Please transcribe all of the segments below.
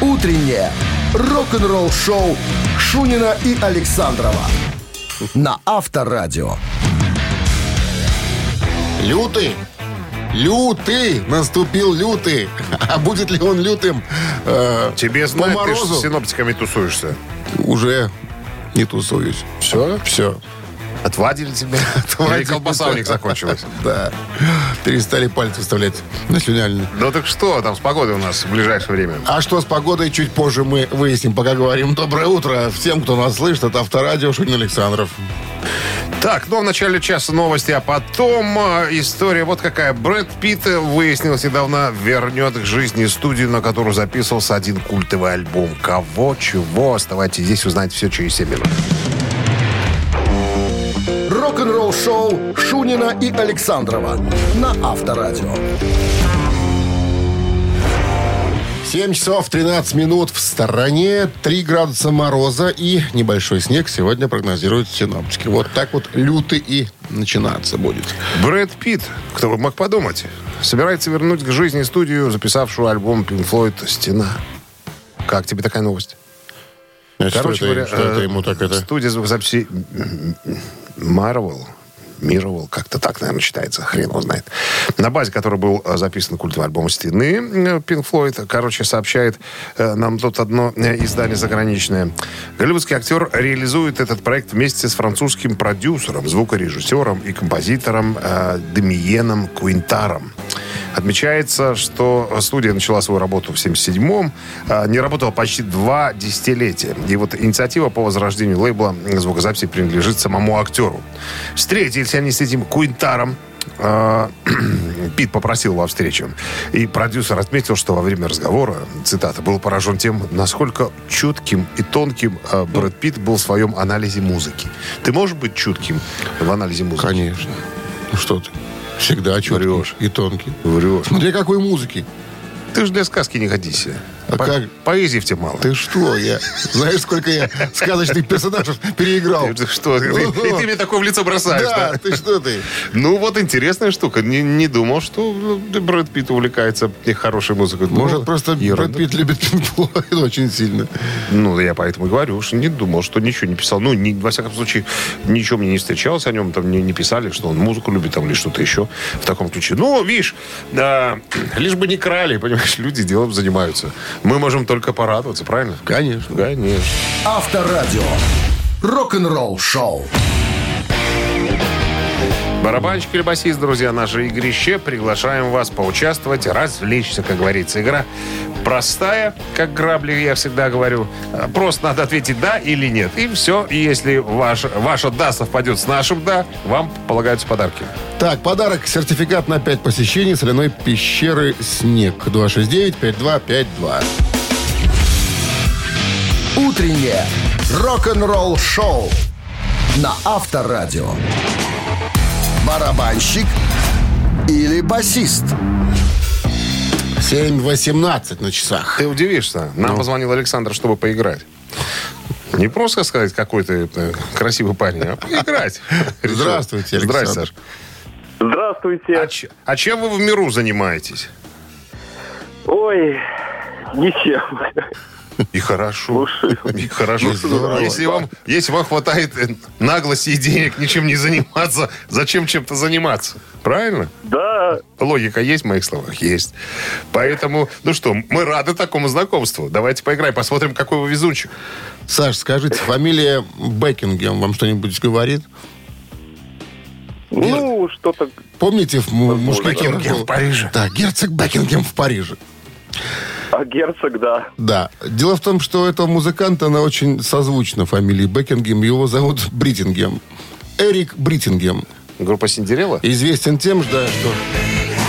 Утреннее рок-н-ролл-шоу Шунина и Александрова на Авторадио. Лютый. Лютый. Наступил лютый. А будет ли он лютым э, Тебе по знать, ты с синоптиками тусуешься. Уже не тусуюсь. Все? Все. Отвадили тебя? Или Отвадили. колбаса у них закончилась? Да. Перестали пальцы вставлять на слюняльный. Ну так что там с погодой у нас в ближайшее время? А что с погодой, чуть позже мы выясним. Пока говорим доброе утро всем, кто нас слышит. Это Авторадио Шунин Александров. Так, ну в начале часа новости, а потом э, история вот какая. Брэд Питт, выяснилось недавно, вернет к жизни студию, на которую записывался один культовый альбом. Кого, чего? Оставайтесь здесь, узнаете все через 7 минут. Рок-н-ролл-шоу Шунина и Александрова на Авторадио. 7 часов 13 минут в стороне, 3 градуса мороза и небольшой снег сегодня прогнозируют синоптики. Вот так вот лютый и начинаться будет. Брэд Питт, кто бы мог подумать, собирается вернуть к жизни студию, записавшую альбом Pink Floyd «Стена». Как тебе такая новость? А что Короче это- говоря, что это э, ему так это? студия звукозаписи Marvel, Мировал, как-то так, наверное, читается, хрен его знает. На базе которой был э, записан культовый альбом «Стены» э, Pink Floyd, короче, сообщает э, нам тут одно э, издание заграничное. Голливудский актер реализует этот проект вместе с французским продюсером, звукорежиссером и композитором э, Демиеном Куинтаром. Отмечается, что студия начала свою работу в 1977-м, а, не работала почти два десятилетия. И вот инициатива по возрождению лейбла звукозаписи принадлежит самому актеру. Встретились они с этим Куинтаром, а, Пит попросил его о встрече. И продюсер отметил, что во время разговора, цитата, был поражен тем, насколько чутким и тонким а, Брэд Питт был в своем анализе музыки. Ты можешь быть чутким в анализе музыки? Конечно. Ну что ты? Всегда четкий Врешь. и тонкий. Врешь. Смотри, какой музыки. Ты же для сказки не годишься. А По- как? Поэзии в тебе мало. Ты что? Я, знаешь, сколько я сказочных персонажей переиграл? Ты что? Ты- И ты мне такое в лицо бросаешь, Да, да? ты что ты? Ну, вот интересная штука. Не, не думал, что ну, Брэд Питт увлекается хорошей музыкой. Может, Ну, просто. Брэд Питт любит Floyd очень сильно. Ну, я поэтому и говорю, что не думал, что ничего не писал. Ну, ни- во всяком случае, ничего мне не встречалось о нем, там не, не писали, что он музыку любит там или что-то еще в таком ключе. Ну, видишь, да, лишь бы не крали, понимаешь, люди делом занимаются. Мы можем только порадоваться, правильно? Конечно. Конечно. Авторадио. Рок-н-ролл-шоу. Барабанщик или басист, друзья, наше игрище. Приглашаем вас поучаствовать, развлечься, как говорится. Игра простая, как грабли, я всегда говорю. А, Просто надо ответить «да» или «нет». И все. И если ваш, ваше «да» совпадет с нашим «да», вам полагаются подарки. Так, подарок. Сертификат на 5 посещений соляной пещеры «Снег». 269-5252. Утреннее рок-н-ролл-шоу на Авторадио. Барабанщик или басист? 7.18 на часах. Ты удивишься. Нам позвонил Александр, чтобы поиграть. Не просто сказать, какой ты э, красивый парень, а поиграть. Здравствуйте, Александр. Здрасте, Саш. Здравствуйте. А, ч- а чем вы в миру занимаетесь? Ой, ничем. И хорошо. И хорошо. Здорово. Если вам, если вам хватает э, наглости и денег ничем не заниматься, зачем чем-то заниматься? Правильно? Да, Логика есть в моих словах? Есть. Поэтому, ну что, мы рады такому знакомству. Давайте поиграем, посмотрим, какой вы везунчик. Саш, скажите, фамилия Бекингем вам что-нибудь говорит? ну, что-то... Помните в му- мушкетерах? Бекингем в Париже. Да, герцог Бекингем в Париже. А герцог, да. Да. Дело в том, что этого музыканта, она очень созвучна фамилии Бекингем. Его зовут Бриттингем. Эрик Бриттингем. Группа Синдерелла? Известен тем, да, что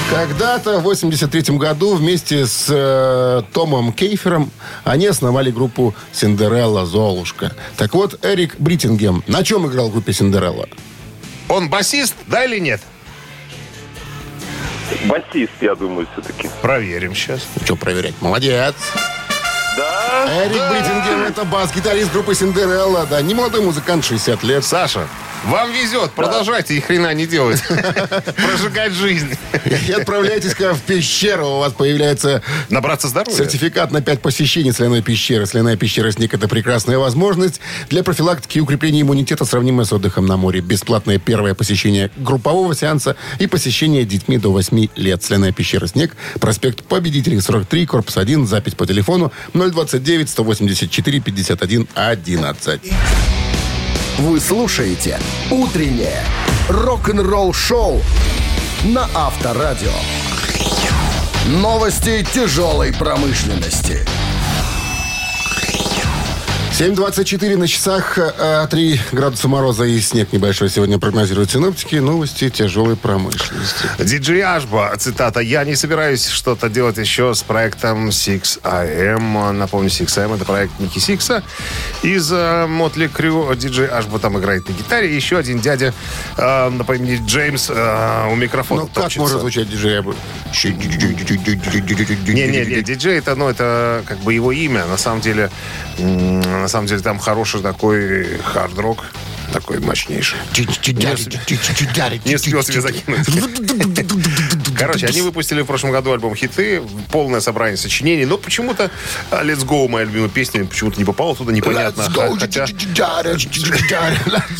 когда-то в 83 году вместе с э, Томом Кейфером они основали группу «Синдерелла Золушка». Так вот, Эрик Бриттингем на чем играл в группе «Синдерелла»? Он басист, да или нет? Басист, я думаю, все-таки. Проверим сейчас. Что проверять? Молодец. Да? Эрик Бриттингем – это бас-гитарист группы «Синдерелла». Да, не молодой музыкант, 60 лет. Саша, Вам везет, продолжайте, ни хрена не делать. Прожигать жизнь. И отправляйтесь в пещеру. У вас появляется Набраться здоровья. Сертификат на 5 посещений соляной пещеры. Соляная пещера «Снег» — это прекрасная возможность для профилактики и укрепления иммунитета, сравнимая с отдыхом на море. Бесплатное первое посещение группового сеанса и посещение детьми до 8 лет. Соляная пещера «Снег», проспект Победителей, 43, корпус 1, запись по телефону 029-184-51-11. Вы слушаете «Утреннее рок-н-ролл-шоу» на Авторадио. Новости тяжелой промышленности. 7.24 на часах, э, 3 градуса мороза и снег небольшой сегодня прогнозируют синоптики. Новости тяжелой промышленности. Диджей Ашба, цитата, «Я не собираюсь что-то делать еще с проектом 6AM». Напомню, 6AM — это проект Ники Сикса из Мотли Крю. Диджей Ашба там играет на гитаре. И еще один дядя э, по имени Джеймс э, у микрофона Ну, как может звучать диджей? Не-не-не, диджей это, ну, это как бы его имя. На самом деле, самом деле там хороший такой хард-рок, такой мощнейший. Не успел себе закинуть. Короче, они выпустили в прошлом году альбом «Хиты», полное собрание сочинений, но почему-то а, «Let's Go», моя любимая песня, почему-то не попала туда, непонятно. Хотя,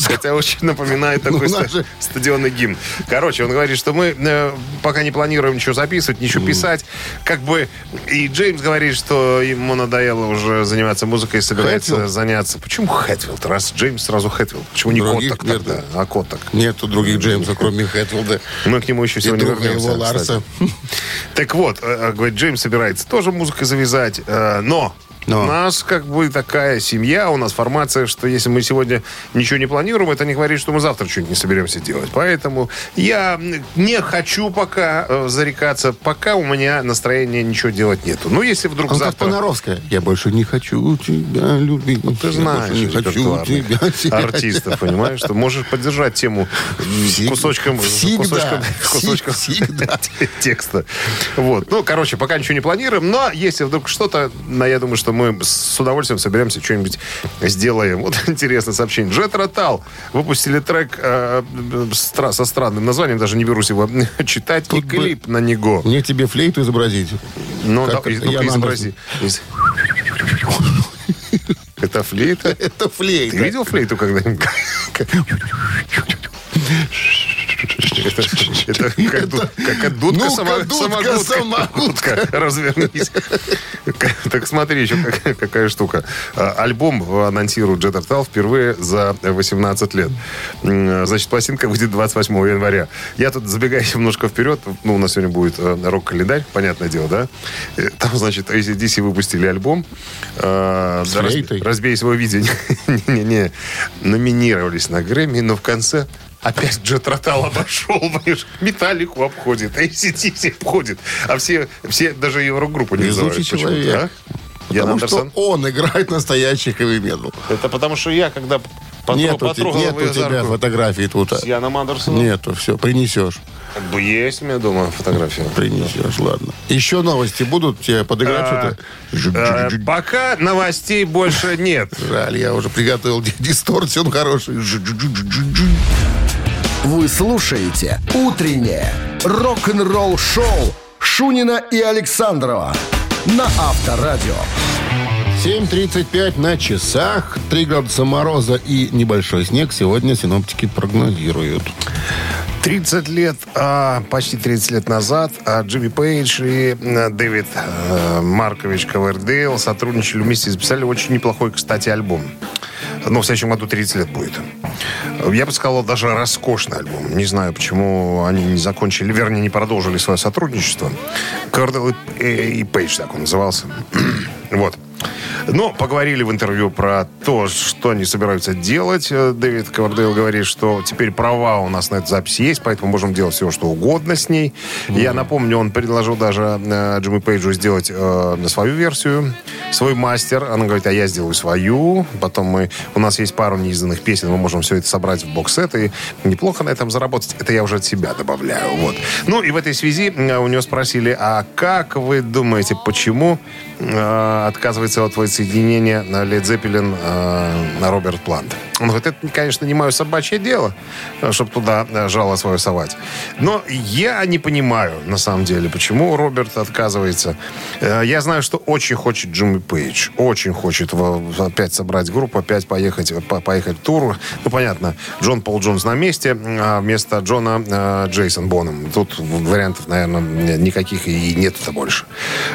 хотя очень напоминает такой стадионный гимн. Короче, он говорит, что мы пока не планируем ничего записывать, ничего писать. Как бы и Джеймс говорит, что ему надоело уже заниматься музыкой, собирается Хэтфилд? заняться. Почему Хэтфилд? Раз Джеймс, сразу Хэтфилд. Почему не нет, тогда? А Коттак. Нету других Джеймса, кроме Хэтфилда. Мы к нему еще И сегодня вернемся. Кстати. Так вот, э, говорит, Джеймс собирается тоже музыкой завязать, э, но Но. у нас как бы такая семья, у нас формация, что если мы сегодня ничего не планируем, это не говорит, что мы завтра что-нибудь не соберемся делать. Поэтому я не хочу пока э, зарекаться, пока у меня настроения ничего делать нету. Ну, если вдруг Он как завтра... Понаровская. Я больше не хочу тебя любить. Ну, Ты знаешь, не хочу тебя артистов, понимаешь, что можешь поддержать тему кусочком, всегда. кусочком, кусочком всегда. текста. Вот. Ну, короче, пока ничего не планируем, но если вдруг что-то, я думаю, что мы с удовольствием соберемся, что-нибудь сделаем. Вот интересное сообщение. Джет Ротал выпустили трек э, стра- со странным названием, даже не берусь его читать, и Тут бы- клип на него. Мне тебе флейту изобразить. Ну, Как да, и- Ян изобрази. Из- Это флейта? Это флейта. Ты видел флейту когда-нибудь? Это, это как, ду- как дудка, дудка, самогудка. самогудка. Развернись. Так смотри, еще какая, какая штука. А, Альбом анонсирует Джет Тал впервые за 18 лет. Значит, пластинка выйдет 28 января. Я тут забегаю немножко вперед. Ну, у нас сегодня будет э, рок-календарь, понятное дело, да? Э, Там, значит, ACDC выпустили альбом. Флейтой? Разбей свое видение. Не-не-не. Номинировались на Грэмми, но в конце опять Джет Ротал обошел, понимаешь? Металлику обходит, ACDC обходит. А все, все даже его рок-группу не называют. Человек. а? Ян Потому что Андерсон? он играет настоящий хэви-метал. Это потому что я, когда потро- Нет у те- потрогал нет у тебя фотографии тут. с Яном Андерсоном, Нету, все, принесешь. как бы есть у меня дома фотография. Принесешь, ладно. Еще новости будут тебе подыграть А, что-то? Э, Пока новостей больше нет. Жаль, я уже приготовил ди- дисторсион хороший. Вы слушаете «Утреннее рок-н-ролл-шоу» Шунина и Александрова на Авторадио. 7.35 на часах, 3 градуса мороза и небольшой снег сегодня синоптики прогнозируют. 30 лет, а, почти 30 лет назад а, Джимми Пейдж и а, Дэвид а, Маркович Ковердейл сотрудничали вместе и записали очень неплохой, кстати, альбом. Но в следующем году 30 лет будет. Я бы сказал, даже роскошный альбом. Не знаю, почему они не закончили, вернее, не продолжили свое сотрудничество. Ковердейл и, и Пейдж так он назывался. вот. Но поговорили в интервью про то, что они собираются делать. Э, Дэвид Ковердейл говорит, что теперь права у нас на эту запись есть, поэтому можем делать все, что угодно с ней. Я напомню, он предложил даже э, Джимми Пейджу сделать э, свою версию, свой мастер. Она говорит, а я сделаю свою. Потом мы, у нас есть пару неизданных песен, мы можем все это собрать в бокс-сет и неплохо на этом заработать. Это я уже от себя добавляю. Вот. Ну и в этой связи э, у него спросили, а как вы думаете, почему э, отказывается от воссоединения э, на Роберт Плант? Он говорит, это, конечно, не мое собачье дело, чтобы туда э, жало свое совать. Но я не понимаю, на самом деле, почему Роберт отказывается. Э, Я знаю, что очень хочет Джимми Пейдж. Очень хочет опять собрать группу, опять поехать, по- поехать в тур. Ну, понятно, Джон Пол Джонс на месте, а вместо Джона э, Джейсон Боном. Тут вариантов, наверное, никаких и нету-то больше.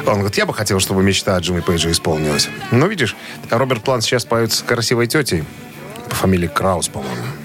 Он говорит, я бы хотел, чтобы мечта Джимми Пейджа исполнилась. Ну, видишь, Роберт Плант сейчас поет с красивой тетей по фамилии Краус, по-моему.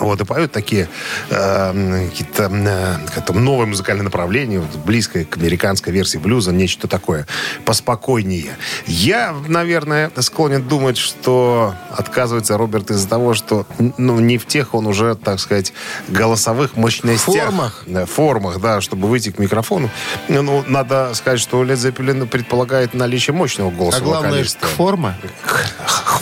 Вот, и поют такие э, какие-то э, как-то новое музыкальное направление, вот, близкое к американской версии блюза, нечто такое поспокойнее. Я, наверное, склонен думать, что отказывается Роберт из-за того, что ну, не в тех он уже, так сказать, голосовых мощностях. Формах? Да, формах, да, чтобы выйти к микрофону. Ну, надо сказать, что Лед Зеппелин предполагает наличие мощного голоса А главное, вокалиста. форма.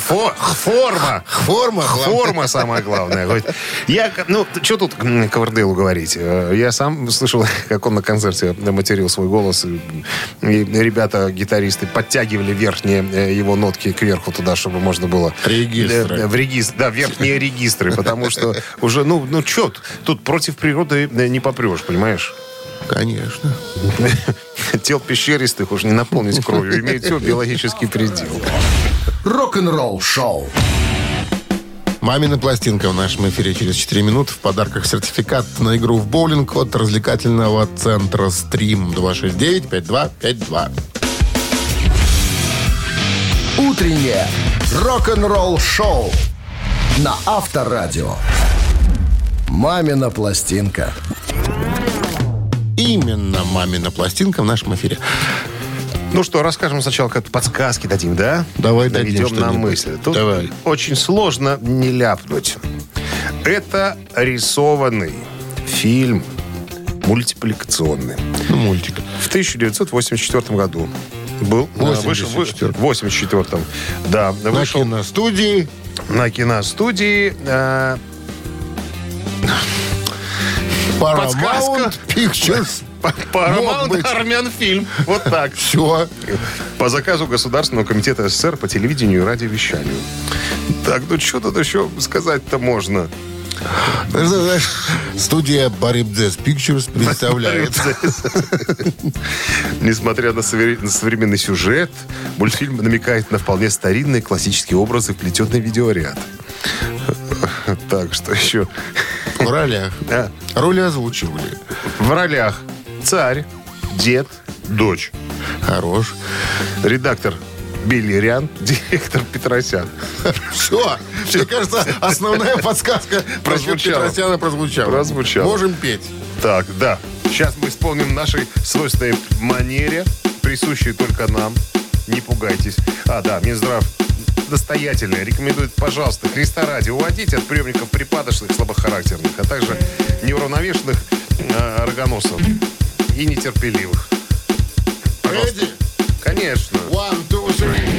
Фо- Форма. Форма. главное. Форма самое главное. Я, ну, что тут м, Ковердейлу говорить? Э, Я сам слышал, как он на концерте материл свой голос. И, и ребята, гитаристы, подтягивали верхние э, его нотки кверху туда, чтобы можно было... Регистры. Э, В регистр, да, верхние регистры. Потому что уже, ну, ну что, тут против природы не попрешь, понимаешь? Конечно. Тел пещеристых уж не наполнить кровью. Имеет все биологический предел. Рок-н-ролл шоу. Мамина пластинка в нашем эфире через 4 минуты. В подарках сертификат на игру в боулинг от развлекательного центра «Стрим» 269-5252. Утреннее рок-н-ролл шоу на Авторадио. Мамина пластинка. Именно «Мамина пластинка» в нашем эфире. Ну что, расскажем сначала, как подсказки дадим, да? Давай дадим Наведем на что-нибудь. мысль. Тут Давай. очень сложно не ляпнуть. Это рисованный фильм мультипликационный. Ну, мультик. В 1984 году был. э, вышел- вы- 84-м. В 84 Да, На вышел киностудии на киностудии. э, Paramount Pictures. Paramount. Армян фильм. Вот так. Все. По заказу Государственного комитета СССР по телевидению и радиовещанию. Так, ну что тут еще сказать-то можно? Знаешь, студия Барибдес Pictures представляет. Несмотря на, совре- на современный сюжет, мультфильм намекает на вполне старинные классические образы, вплетенный видеоряд. Так, что еще? В ролях. А, Роли озвучивали. В ролях царь, дед, дочь. Хорош. Редактор Белерян, директор Петросян. Все. Мне кажется, основная подсказка Прозвучала. Петросяна прозвучала. Прозвучала. Можем петь. Так, да. Сейчас мы исполним нашей свойственной манере, присущей только нам. Не пугайтесь. А, да, Минздрав настоятельно рекомендует, пожалуйста, Христа ради, уводить от приемников припадочных, слабохарактерных, а также неуравновешенных э, рогоносов и нетерпеливых. Пожалуйста. Конечно. One, two, three.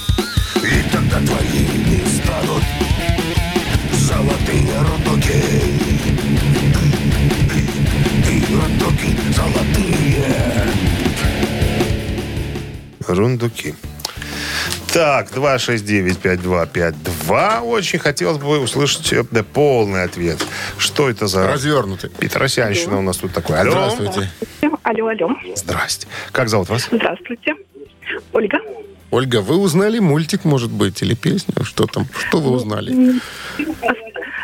Так, 269-5252. Очень хотелось бы услышать э, да, полный ответ. Что это за... Развернутый. Петросянщина у нас тут такой. Алло. Здравствуйте. Алло, алло. Здрасте. Как зовут вас? Здравствуйте. Ольга. Ольга, вы узнали мультик, может быть, или песню? Что там? Что вы узнали? Ос-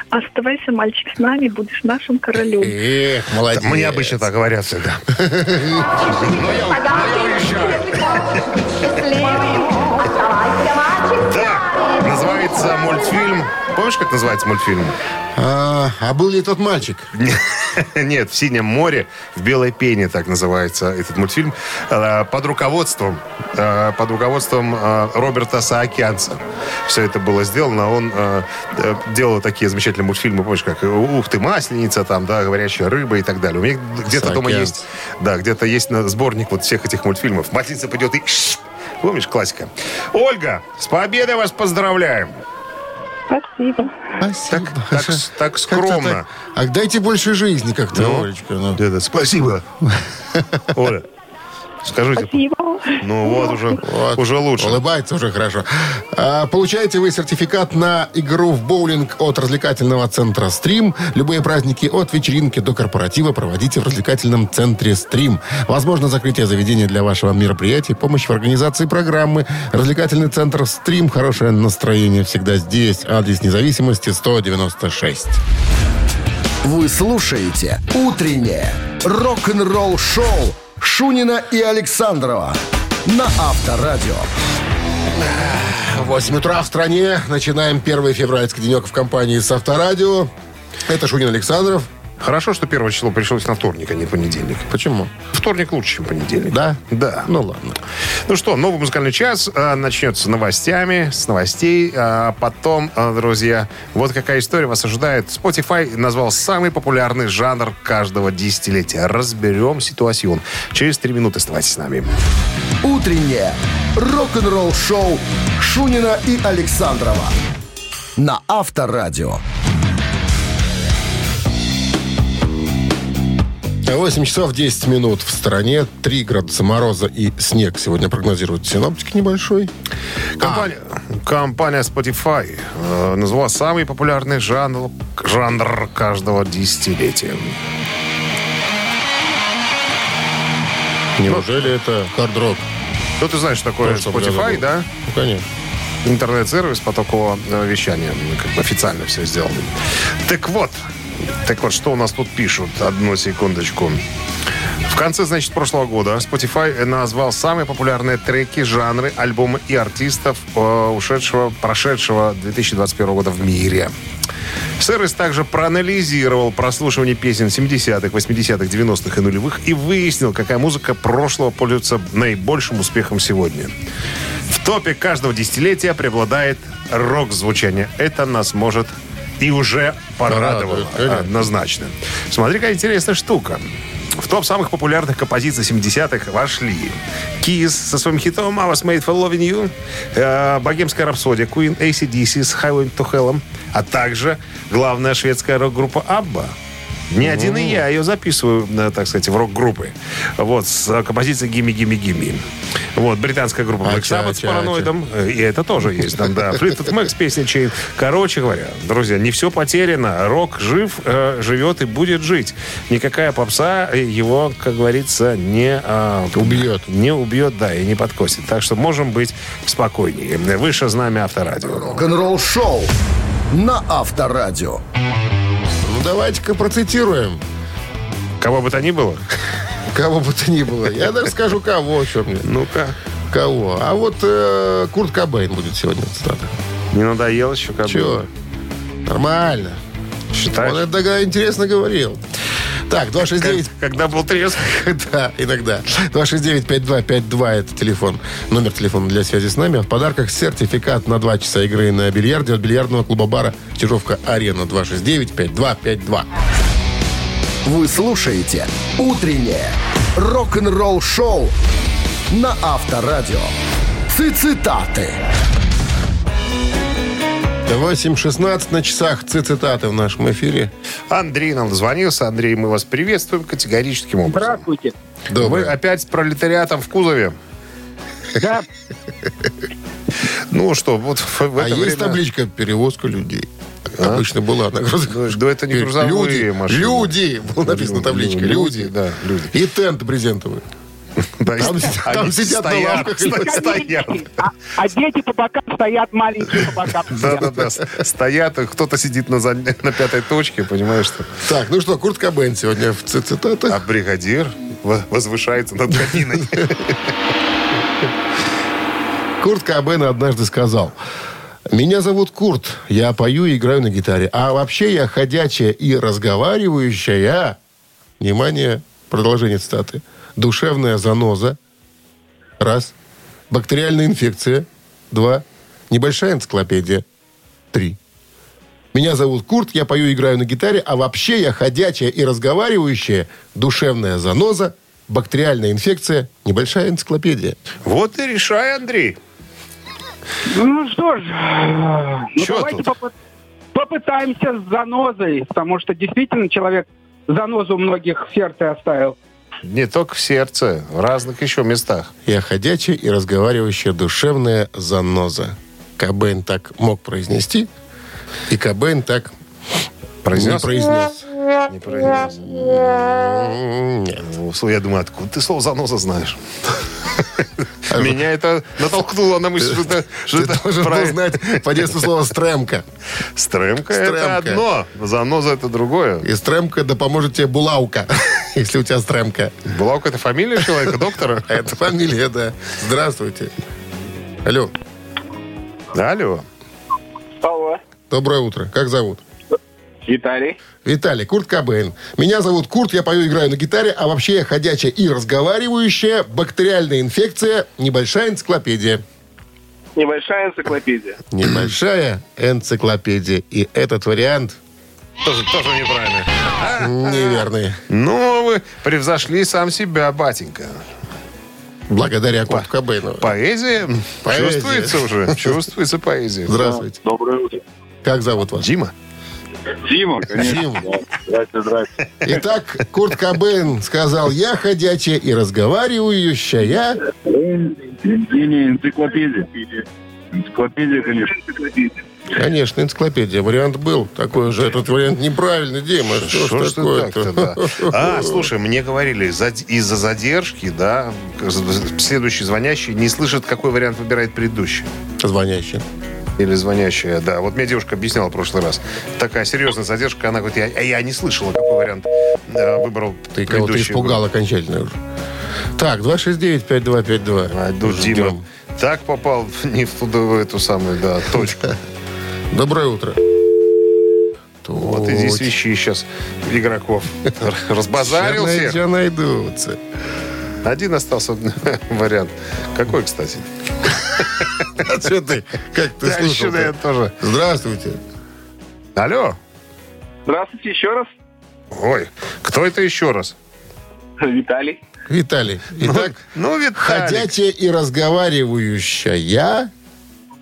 Оставайся, мальчик, с нами, будешь нашим королем. Эх, молодец. Мне обычно так говорят всегда. Называется называется мультфильм... Помнишь, как называется мультфильм? А, а был ли тот мальчик? Нет, в Синем море, в Белой пене, так называется этот мультфильм, э, под руководством, э, под руководством э, Роберта Саакянца. Все это было сделано. Он делал такие замечательные мультфильмы, помнишь, как «Ух ты, масленица», там, да, «Говорящая рыба» и так далее. У меня где-то дома есть, да, где-то есть сборник вот всех этих мультфильмов. Масленица пойдет и... Помнишь, классика. Ольга, с победой вас поздравляем. Спасибо. Спасибо. Так- так так скромно. так. А дайте больше жизни как-то, Ну, Олечка. ну. Деда, спасибо. Оля, скажите, Спасибо. Ну вот уже, Вот. уже лучше. Улыбается уже хорошо. А, получаете вы сертификат на игру в боулинг от развлекательного центра «Стрим». Любые праздники от вечеринки до корпоратива проводите в развлекательном центре «Стрим». Возможно закрытие заведения для вашего мероприятия, помощь в организации программы. Развлекательный центр «Стрим». Хорошее настроение всегда здесь. Адрес независимости 196. Вы слушаете «Утреннее рок-н-ролл-шоу» Шунина и Александрова на Авторадио. 8 утра в стране. Начинаем первый февральский денек в компании с Авторадио. Это Шунин Александров. Хорошо, что первое число пришлось на вторник, а не понедельник. Почему? Вторник лучше, чем понедельник. Да? Да. Ну ладно. Ну что, новый музыкальный час а, начнется с новостями, с новостей. А потом, а, друзья, вот какая история вас ожидает. Spotify назвал самый популярный жанр каждого десятилетия. Разберем ситуацию. Через три минуты оставайтесь с нами. «Утреннее рок-н-ролл-шоу» Шунина и Александрова на Авторадио. 8 часов 10 минут в стране. 3 градуса мороза и снег сегодня прогнозируют синоптики небольшой. Компания, компания Spotify э, назвала самый популярный жанр, жанр каждого десятилетия. Неужели это хард-рок? Ну, ты знаешь, что такое То, Spotify, да? Ну, конечно. интернет-сервис потокового э, вещания. Ну, Как бы официально все сделано. Так вот, так вот, что у нас тут пишут? Одну секундочку. В конце, значит, прошлого года Spotify назвал самые популярные треки, жанры, альбомы и артистов э, ушедшего, прошедшего 2021 года в мире. Сервис также проанализировал прослушивание песен 70-х, 80-х, 90-х и нулевых и выяснил, какая музыка прошлого пользуется наибольшим успехом сегодня. В топе каждого десятилетия преобладает рок-звучание. Это нас может и уже порадовало. Порадует. Однозначно. Смотри, какая интересная штука. В топ самых популярных композиций 70-х вошли Kiss со своим хитом I Was Made for Loving You, э, Богемская рапсодия Queen, ACDC с Highway to Hell, а также главная шведская рок-группа ABBA. Не один и я ее записываю, э, так сказать, в рок-группы. Вот, с э, композицией «Гимми, гимми, гимми». Вот, британская группа Black Sabbath с параноидом. И это тоже есть там, да. Fleetwood Mac с песней Chain. Короче говоря, друзья, не все потеряно. Рок жив, э, живет и будет жить. Никакая попса его, как говорится, не... э, Убьет. Не убьет, да, и не подкосит. Так что можем быть спокойнее. Выше знамя Авторадио. Рок-н-ролл-шоу на Авторадио. Давайте-ка процитируем. Кого бы то ни было. Кого бы то ни было. Я даже скажу, кого, что мне. Ну-ка. Кого? А вот э, Курт Кобейн будет сегодня в цитатах. Не надоело еще как Чего? Нормально. Считаешь? Он это тогда интересно говорил. Так, 269 Когда был треск. Да, иногда. 269-5252 это телефон. Номер телефона для связи с нами. В подарках сертификат на 2 часа игры на бильярде от бильярдного клуба-бара Чижовка-Арена 269-5252. Вы слушаете «Утреннее рок-н-ролл-шоу» на Авторадио. Цитаты. 8.16 на часах цитаты в нашем эфире. Андрей нам дозвонился. Андрей, мы вас приветствуем категорическим образом. Здравствуйте. Вы Доброе. опять с пролетариатом в кузове? Да, Ну что, вот в, в А есть время... табличка «Перевозка людей». Обычно была на грузовых. Ну, да это не грузовые люди, машины. Люди. Была написана Люди, табличка. люди, Люди. да, люди. И тент брезентовый. Там сидят- на стоят, лавках. стоят. а, а дети по бокам стоят, маленькие по бокам. стоят. Да-да-да, стоят, кто-то сидит на, пятой точке, понимаешь, что... Так, ну что, Курт Кобейн сегодня в ци- цитатах. А бригадир во- возвышается над кабиной. Курт Кобейн однажды сказал, Меня зовут Курт. Я пою и играю на гитаре. А вообще я ходячая и разговаривающая. Внимание, продолжение цитаты. Душевная заноза. Раз. Бактериальная инфекция. Два. Небольшая энциклопедия. Три. Меня зовут Курт, я пою и играю на гитаре, а вообще я ходячая и разговаривающая, душевная заноза, бактериальная инфекция, небольшая энциклопедия. Вот и решай, Андрей. Ну что ж, ну, давайте попы- попытаемся с занозой, потому что действительно человек занозу у многих в сердце оставил. Не только в сердце, в разных еще местах. Я ходячая и разговаривающая душевная заноза. Кобейн так мог произнести, и Кобейн так Произнес? не произнес. Не произнес. Нет. Ну, Я думаю, откуда ты слово заноза знаешь? Меня это натолкнуло на мысль, что это, что Ты должен был знать по детству слово «стремка». Стремка, это Стремка. одно, заноза это другое. И стремка да поможет тебе булавка, если у тебя стремка. Булавка это фамилия человека, доктора? А Это фамилия, да. Здравствуйте. Алло, Алло. Алло, доброе утро. Как зовут? Виталий. Виталий, Курт Кобейн. Меня зовут Курт, я пою, играю на гитаре, а вообще я ходячая и разговаривающая, бактериальная инфекция, небольшая энциклопедия. Небольшая энциклопедия. Небольшая энциклопедия. И этот вариант Тоже, тоже неправильно. неверный. Ну, вы превзошли сам себя, батенька. Благодаря Курту Кобейну. Поэзия, Поэзия. чувствуется уже. Чувствуется поэзия. Здравствуйте. Доброе утро. Как зовут вас? Дима. Дима, Дима. Здрасте, здрасте. Итак, Курт Кобейн сказал, я ходячая и разговаривающая. Не, энциклопедия. Энциклопедия, конечно. Конечно, энциклопедия. Вариант был такой же. Этот вариант неправильный, Дима. Что, Что ж такое-то? так-то, да? А, слушай, мне говорили, за- из-за задержки, да, следующий звонящий не слышит, какой вариант выбирает предыдущий. Звонящий. Или звонящая, да. Вот мне девушка объясняла в прошлый раз. Такая серьезная задержка. Она говорит, я, я не слышала, какой вариант э, выбрал Ты кого-то испугал окончательно уже. Так, 269-5252. А. Дима так попал не в ту в эту самую, да, точку. Доброе утро. Вот и здесь ищи сейчас игроков. Разбазарил всех. ща найдутся. Один остался вариант. Какой, кстати? А что ты? Как ты еще, наверное, тоже. Здравствуйте. Алло. Здравствуйте еще раз. Ой, кто это еще раз? Виталий. Виталий. Итак, Ну, Виталик. ходячая и разговаривающая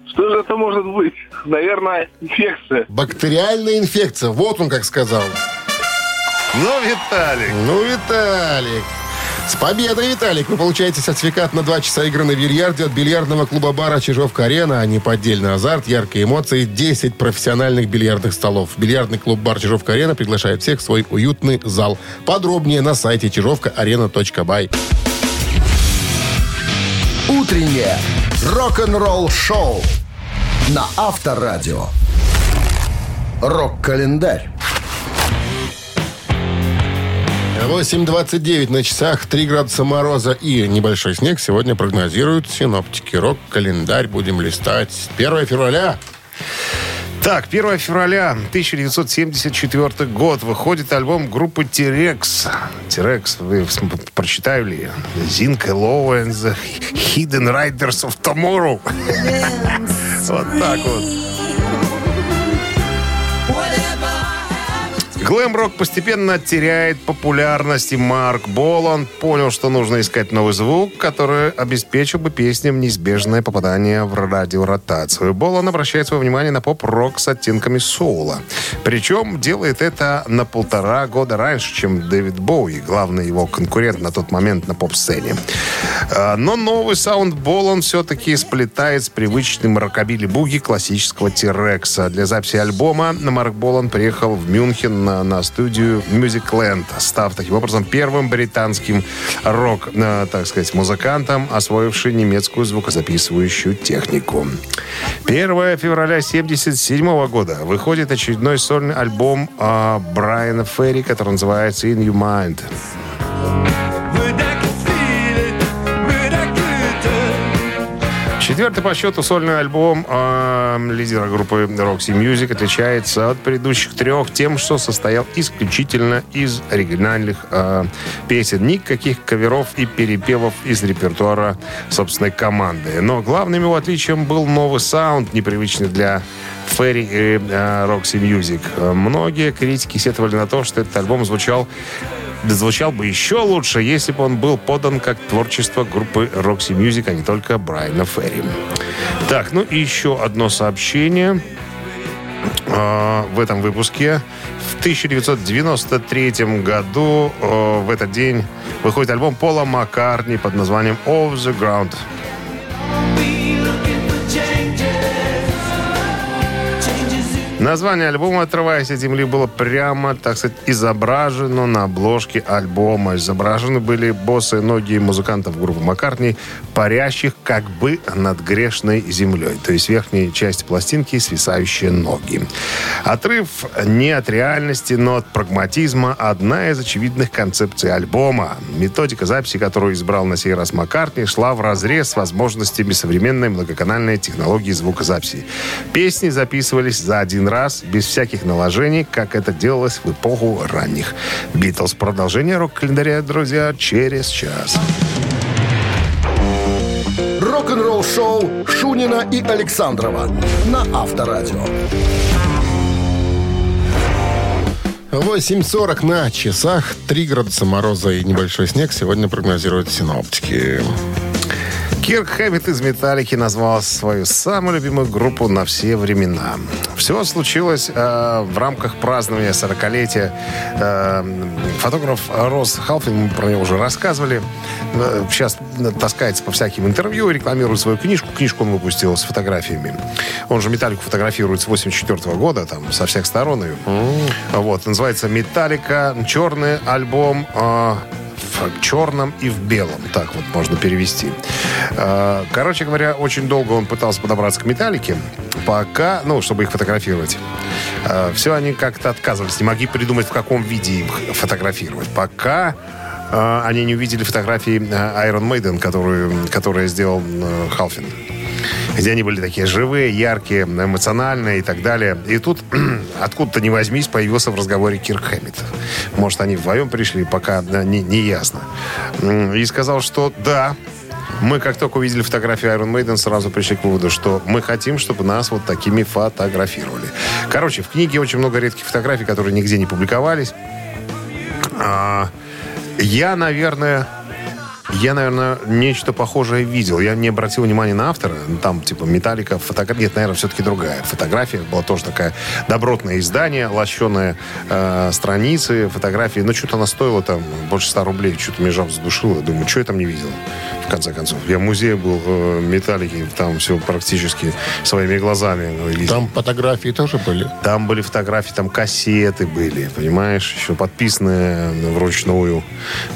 Что же это может быть? Наверное, инфекция. бактериальная инфекция. Вот он как сказал. Ну, Виталик. Ну, Виталик. С победой, Виталик! Вы получаете сертификат на 2 часа игры на бильярде от бильярдного клуба-бара «Чижовка-арена». А неподдельный азарт, яркие эмоции, 10 профессиональных бильярдных столов. Бильярдный клуб-бар «Чижовка-арена» приглашает всех в свой уютный зал. Подробнее на сайте чижовкаарена.бай. Утреннее рок-н-ролл-шоу на Авторадио. Рок-календарь. 8.29 на часах, 3 градуса мороза и небольшой снег сегодня прогнозируют синоптики. Рок-календарь будем листать. 1 февраля. Так, 1 февраля 1974 год выходит альбом группы T-Rex. T-Rex, вы прочитали? Zinc Low and the Hidden Riders of Tomorrow. Вот так вот. Глэм-рок постепенно теряет популярность, и Марк Болан понял, что нужно искать новый звук, который обеспечил бы песням неизбежное попадание в радиоротацию. Болан обращает свое внимание на поп-рок с оттенками соула. Причем делает это на полтора года раньше, чем Дэвид Боуи, главный его конкурент на тот момент на поп-сцене. А, Но новый саунд Болан все-таки сплетает с привычным рокобили-буги классического Тирекса. Для записи альбома Марк Болан приехал в Мюнхен на, на студию Musicland, став таким образом первым британским рок, э, так сказать, музыкантом, освоивший немецкую звукозаписывающую технику. 1 февраля 1977 года выходит очередной сольный альбом э, Брайана Ферри, который называется In Your Mind. Четвертый по счету сольный альбом э, лидера группы Roxy Music отличается от предыдущих трех тем, что состоял исключительно из оригинальных э, песен. Никаких каверов и перепевов из репертуара собственной команды. Но главным его отличием был новый саунд, непривычный для Ферри и э, Roxy Music. Многие критики сетовали на то, что этот альбом звучал звучал бы еще лучше, если бы он был подан как творчество группы Roxy Music, а не только Брайана Ферри. Так, ну и еще одно сообщение э, в этом выпуске. В 1993 году э, в этот день выходит альбом Пола Маккартни под названием «Off the Ground». Название альбома «Отрываясь от земли» было прямо, так сказать, изображено на обложке альбома. Изображены были боссы ноги музыкантов группы Маккартни, парящих как бы над грешной землей. То есть верхняя часть пластинки свисающие ноги. Отрыв не от реальности, но от прагматизма – одна из очевидных концепций альбома. Методика записи, которую избрал на сей раз Маккартни, шла в разрез с возможностями современной многоканальной технологии звукозаписи. Песни записывались за один раз раз, без всяких наложений, как это делалось в эпоху ранних Битлз. Продолжение рок-календаря, друзья, через час. Рок-н-ролл шоу Шунина и Александрова на Авторадио. 8.40 на часах. 3 градуса мороза и небольшой снег сегодня прогнозируют синоптики. Кирк Хэммит из «Металлики» назвал свою самую любимую группу на все времена. Все случилось э, в рамках празднования 40-летия. Э, фотограф Рос Халфин, мы про него уже рассказывали, э, сейчас таскается по всяким интервью, рекламирует свою книжку. Книжку он выпустил с фотографиями. Он же «Металлику» фотографирует с 84 года, там, со всех сторон. Mm. Вот, называется «Металлика. Черный альбом». Э, в черном и в белом. Так вот можно перевести. А, короче говоря, очень долго он пытался подобраться к металлике, пока, ну, чтобы их фотографировать. А, Все они как-то отказывались, не могли придумать, в каком виде их фотографировать. Пока а, они не увидели фотографии Iron Maiden, которую, которую сделал Халфин где они были такие живые, яркие, эмоциональные и так далее. И тут откуда-то не возьмись появился в разговоре Кирк Хэммит. Может, они вдвоем пришли, пока не, не ясно. И сказал, что да, мы как только увидели фотографию Iron Maiden, сразу пришли к выводу, что мы хотим, чтобы нас вот такими фотографировали. Короче, в книге очень много редких фотографий, которые нигде не публиковались. А, я, наверное, я, наверное, нечто похожее видел. Я не обратил внимания на автора. Там, типа, металлика, фотография. Нет, наверное, все-таки другая. Фотография была тоже такая добротное издание, лощеные э, страницы, фотографии. Но что-то она стоила там больше 100 рублей. Что-то меня жав задушило. Думаю, что я там не видел, в конце концов. Я в музее был э, металлики, там все практически своими глазами видел. Там фотографии тоже были? Там были фотографии, там кассеты были, понимаешь, еще подписанные вручную.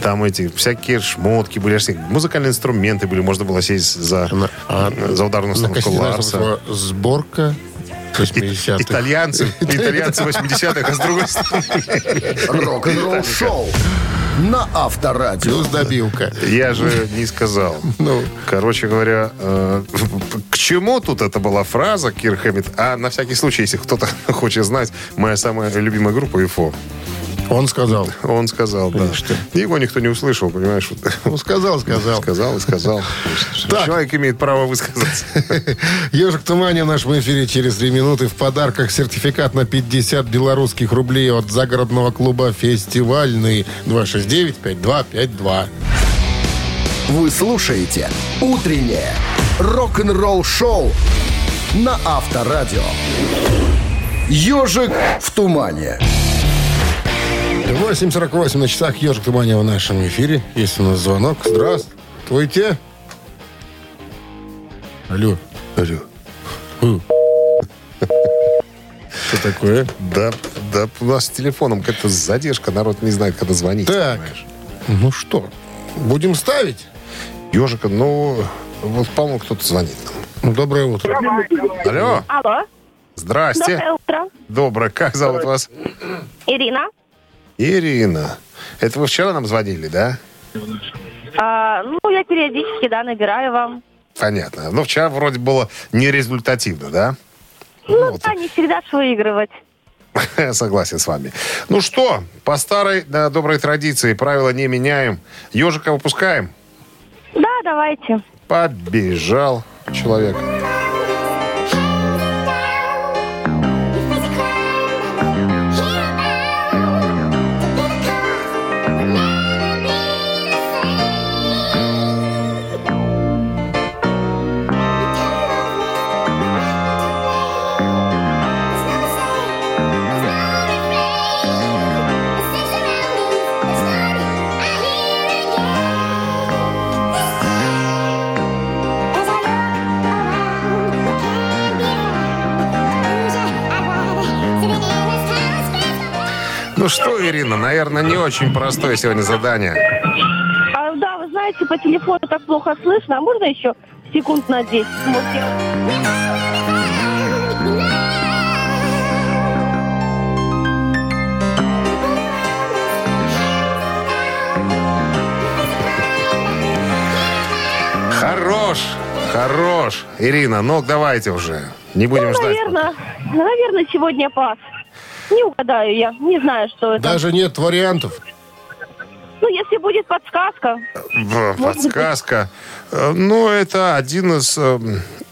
Там эти всякие шмотки были, музыкальные инструменты были, можно было сесть за, а, за ударную установку Ларса. Сборка 80-х. Итальянцы, итальянцы 80-х, а с другой стороны... Рок-н-ролл шоу на Авторадио. Плюс добивка. Я же не сказал. Ну, короче говоря, э, к чему тут это была фраза Кир Хэммит? А на всякий случай, если кто-то хочет знать, моя самая любимая группа ИФО. Он сказал. Он сказал, да. Что? Его никто не услышал, понимаешь? Ну, сказал, сказал. Сказал и сказал. Так. Человек имеет право высказаться. Ежик Тумани в нашем эфире через три минуты. В подарках сертификат на 50 белорусских рублей от загородного клуба «Фестивальный» 269-5252. Вы слушаете «Утреннее рок-н-ролл-шоу» на Авторадио. «Ежик в тумане». 8.48 на часах «Ежик Тумания» в нашем эфире. Есть у нас звонок. Здравствуйте. Алло. Алло. Что такое? Да, да, у нас с телефоном как-то задержка, народ не знает, когда звонить. Так, понимаешь. ну что, будем ставить? Ежика, ну, вот, по-моему, кто-то звонит. Ну, доброе утро. Алло. Алло. Здрасте. Доброе утро. Доброе. Как зовут вас? Ирина. Ирина. Это вы вчера нам звонили, да? А, ну, я периодически, да, набираю вам. понятно. Но вчера вроде было нерезультативно, да? Ну Вот. да, не всегда ж выигрывать. Согласен с вами. Ну что, по старой да, доброй традиции правила не меняем. Ежика выпускаем. Да, давайте. Побежал человек. Что, Ирина, наверное, не очень простое сегодня задание. А, да, вы знаете, по телефону так плохо слышно. А можно еще секунд на 10? Можете- Хорош, хорош. Ирина, ну давайте уже. Не будем Ну, ждать. наверное, наверное, сегодня пас. Не угадаю я. Не знаю, что это. Даже нет вариантов. Ну, если будет подсказка. Подсказка. Э, Ну, это один из, э,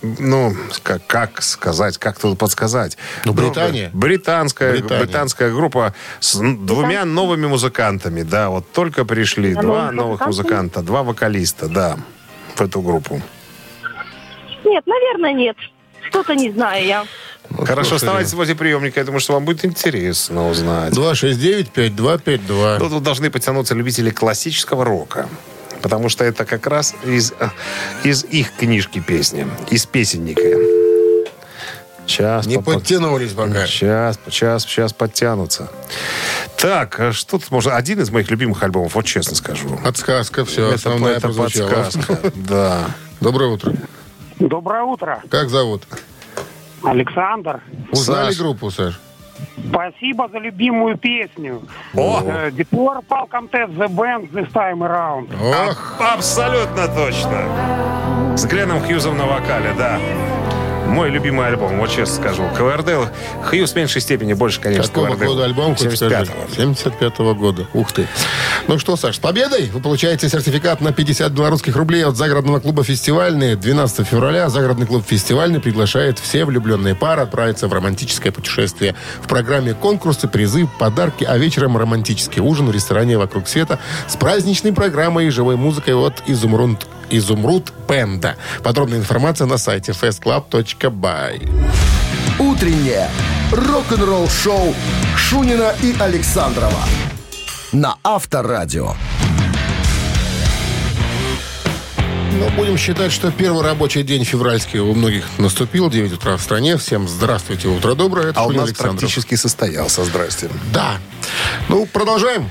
ну, как, как сказать, как тут подсказать? Ну, Британия. Британская, Британия. британская группа с двумя новыми музыкантами, да, вот только пришли Да, два новых музыканта, два вокалиста, да, в эту группу. Нет, наверное, нет. Что-то не знаю я. Хорошо, слушай, оставайтесь возле приемника, я думаю, что вам будет интересно узнать. 269-5252. Ну, тут должны потянуться любители классического рока. Потому что это как раз из, э, из их книжки песни. Из песенника. Сейчас, Не подтянулись пока. Сейчас, сейчас, сейчас подтянутся. Так, а что тут можно? Один из моих любимых альбомов, вот честно скажу. Подсказка, все, это основная это прозвучала. подсказка. Да. Доброе утро. Доброе утро, Как зовут? Александр. Узнали Саш. группу, Саш? Спасибо за любимую песню. О! Before Falcon Test The Band This Time Around. Ох, А- абсолютно точно. С Гленом Хьюзом на вокале, да. Мой любимый альбом, вот честно скажу. КВРД. Хьюз в меньшей степени, больше, конечно, какого КВРД. года альбом, хоть скажи? 75-го. 75-го года. Ух ты. Ну что, Саш, с победой! Вы получаете сертификат на 50 белорусских рублей от загородного клуба «Фестивальный». 12 февраля загородный клуб «Фестивальный» приглашает все влюбленные пары отправиться в романтическое путешествие. В программе конкурсы, призы, подарки, а вечером романтический ужин в ресторане «Вокруг света» с праздничной программой и живой музыкой от «Изумруд, Изумруд Пенда». Подробная информация на сайте festclub.by. Утреннее рок-н-ролл-шоу Шунина и Александрова на Авторадио. Ну, будем считать, что первый рабочий день февральский у многих наступил. 9 утра в стране. Всем здравствуйте, утро доброе. Это А у нас Александров. практически состоялся. Здрасте. Да. Ну, продолжаем.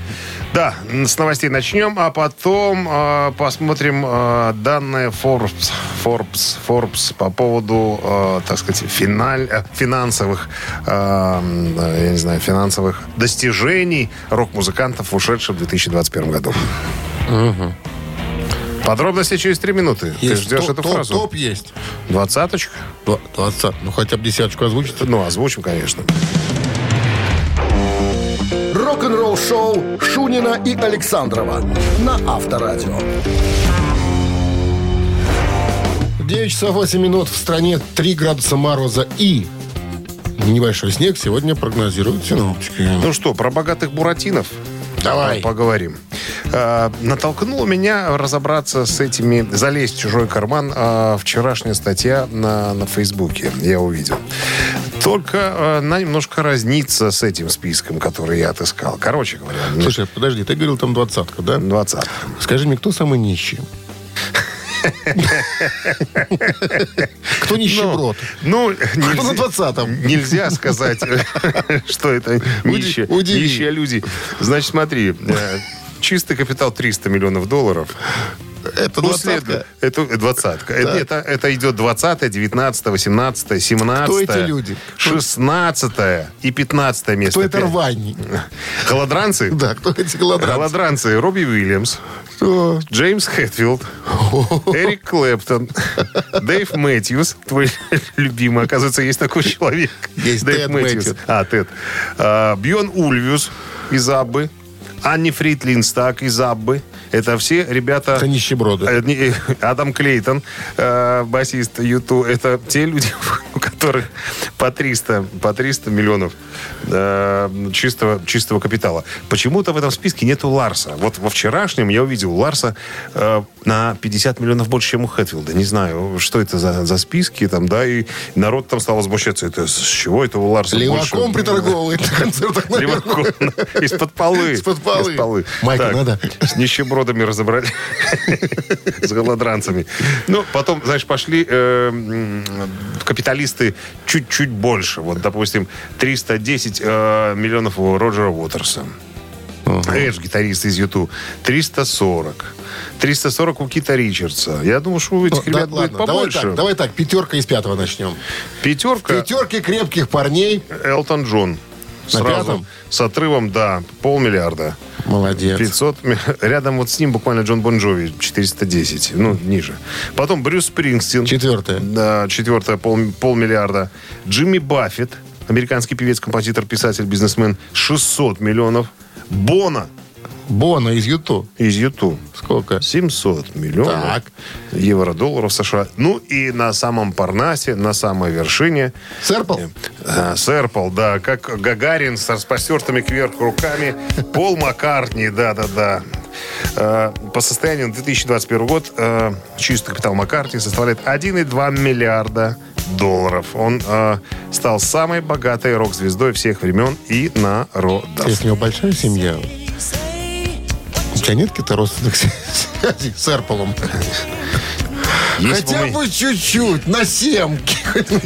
Да, с новостей начнем, а потом э, посмотрим э, данные Forbes, Forbes, Forbes по поводу, э, так сказать, финаль, э, финансовых, э, я не знаю, финансовых достижений рок-музыкантов, ушедших в 2021 году. Подробности через три минуты. Ты Есть ждешь топ- эту топ- фразу? Топ есть. Двадцаточка? Два- 20. Ну, хотя бы десяточку озвучить. Ну, озвучим, конечно. Рок-н-ролл-шоу Шунина и Александрова на Авторадио. 9 часов 8 минут. В стране 3 градуса мороза и небольшой снег сегодня прогнозируют синоптики. Ну что, про богатых буратинов? Давай. Поговорим. А, натолкнуло меня разобраться с этими, залезть в чужой карман а, вчерашняя статья на, на Фейсбуке. Я увидел. Только а, она немножко разнится с этим списком, который я отыскал. Короче говоря, ну, Слушай, подожди, ты говорил там двадцатка, да? 20. Скажи мне, кто самый нищий? Кто нищеброд? Ну, Кто на двадцатом? нельзя сказать, что это нищие люди. Значит, смотри, э, чистый капитал 300 миллионов долларов. Это После двадцатка. это двадцатка. Это, это, это идет 20 19 18 17 Кто эти люди? 16 и 15 место. Кто это рвань? Голодранцы? Да, кто эти голодранцы? Голодранцы. Робби Уильямс. Кто? Джеймс Хэтфилд, Эрик Клэптон, Дэйв Мэтьюс, твой любимый, оказывается, есть такой человек. Есть Дэйв Мэтьюс. А, Тед. А, Бьорн Ульвеус из Аббы, Анни-Фрид Лингстад из Аббы. Это все ребята... Это нищеброды. Э, э, Адам Клейтон, э, басист U2. Это те люди, у которых по 300, по 300 миллионов чистого, чистого капитала. Почему-то в этом списке нету Ларса. Вот во вчерашнем я увидел Ларса на 50 миллионов больше, чем у Хэтфилда. Не знаю, что это за, за списки там, да, и народ там стал возмущаться. Это с чего это у Ларса Леваком больше? приторговывает на концертах. Из-под полы. Из-под полы. Майка надо? С нищебродами разобрали. С голодранцами. Ну, потом, знаешь, пошли э, капиталисты чуть-чуть больше. Вот, допустим, 310 э, миллионов у Роджера Уотерса. Эдж, гитарист из Юту, 340. 340 у Кита Ричардса. Я думаю, что у этих Ну, да, ребят будет ладно, давай побольше. так, давай так, пятерка из пятого начнем. Пятерка. Пятерки крепких парней. Элтон Джон. На Сразу. пятом? С отрывом, да, полмиллиарда. Молодец. 500. ми- Рядом вот с ним буквально Джон Бон Джови, 410. Ну, ниже. Потом Брюс Спрингстин. Четвертое. Да, четвертое, пол, полмиллиарда. Джимми Баффет, американский певец, композитор, писатель, бизнесмен, 600 миллионов. Бона Бона из Юту. из Юту. Сколько? 700 миллионов Так. евро, долларов США. Ну и на самом Парнасе, на самой вершине Серпл? а, Серпл, да, как Гагарин с распростертыми кверху руками. Пол Маккартни, да-да-да. Э, По состоянию на 2021 год э, чистый капитал Маккартни составляет 1,2 миллиарда долларов. Он э, стал самой богатой рок-звездой всех времен и народов. Если у него большая семья, тебя нет каких-то родственных связей с Серполом? Если бы Хотя мы- бы чуть-чуть, на семки.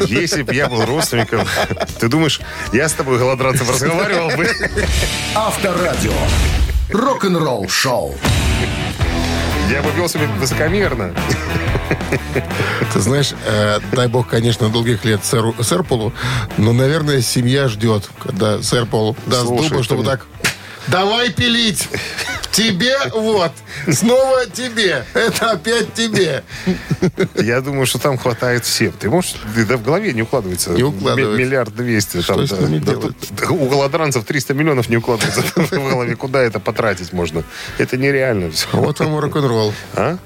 Если бы я был родственником, ты думаешь, я с тобой, голодранцев, разговаривал бы? Авторадио. Рок-н-ролл шоу. Я бы вел себя высокомерно. Ты знаешь, э, дай бог, конечно, долгих лет сэру, Серполу, но, наверное, семья ждет, когда Серпол даст Слушай, чтобы ты- так... Давай пилить! Тебе вот, снова тебе, это опять тебе. Я думаю, что там хватает всем. Ты можешь, да в голове не укладывается. Не укладывается. Ми- Миллиард двести. Что там, с да. ними Да делать? тут у голодранцев 300 миллионов не укладывается в голове. Куда это потратить можно? Это нереально все. Вот вам рок-н-ролл. А?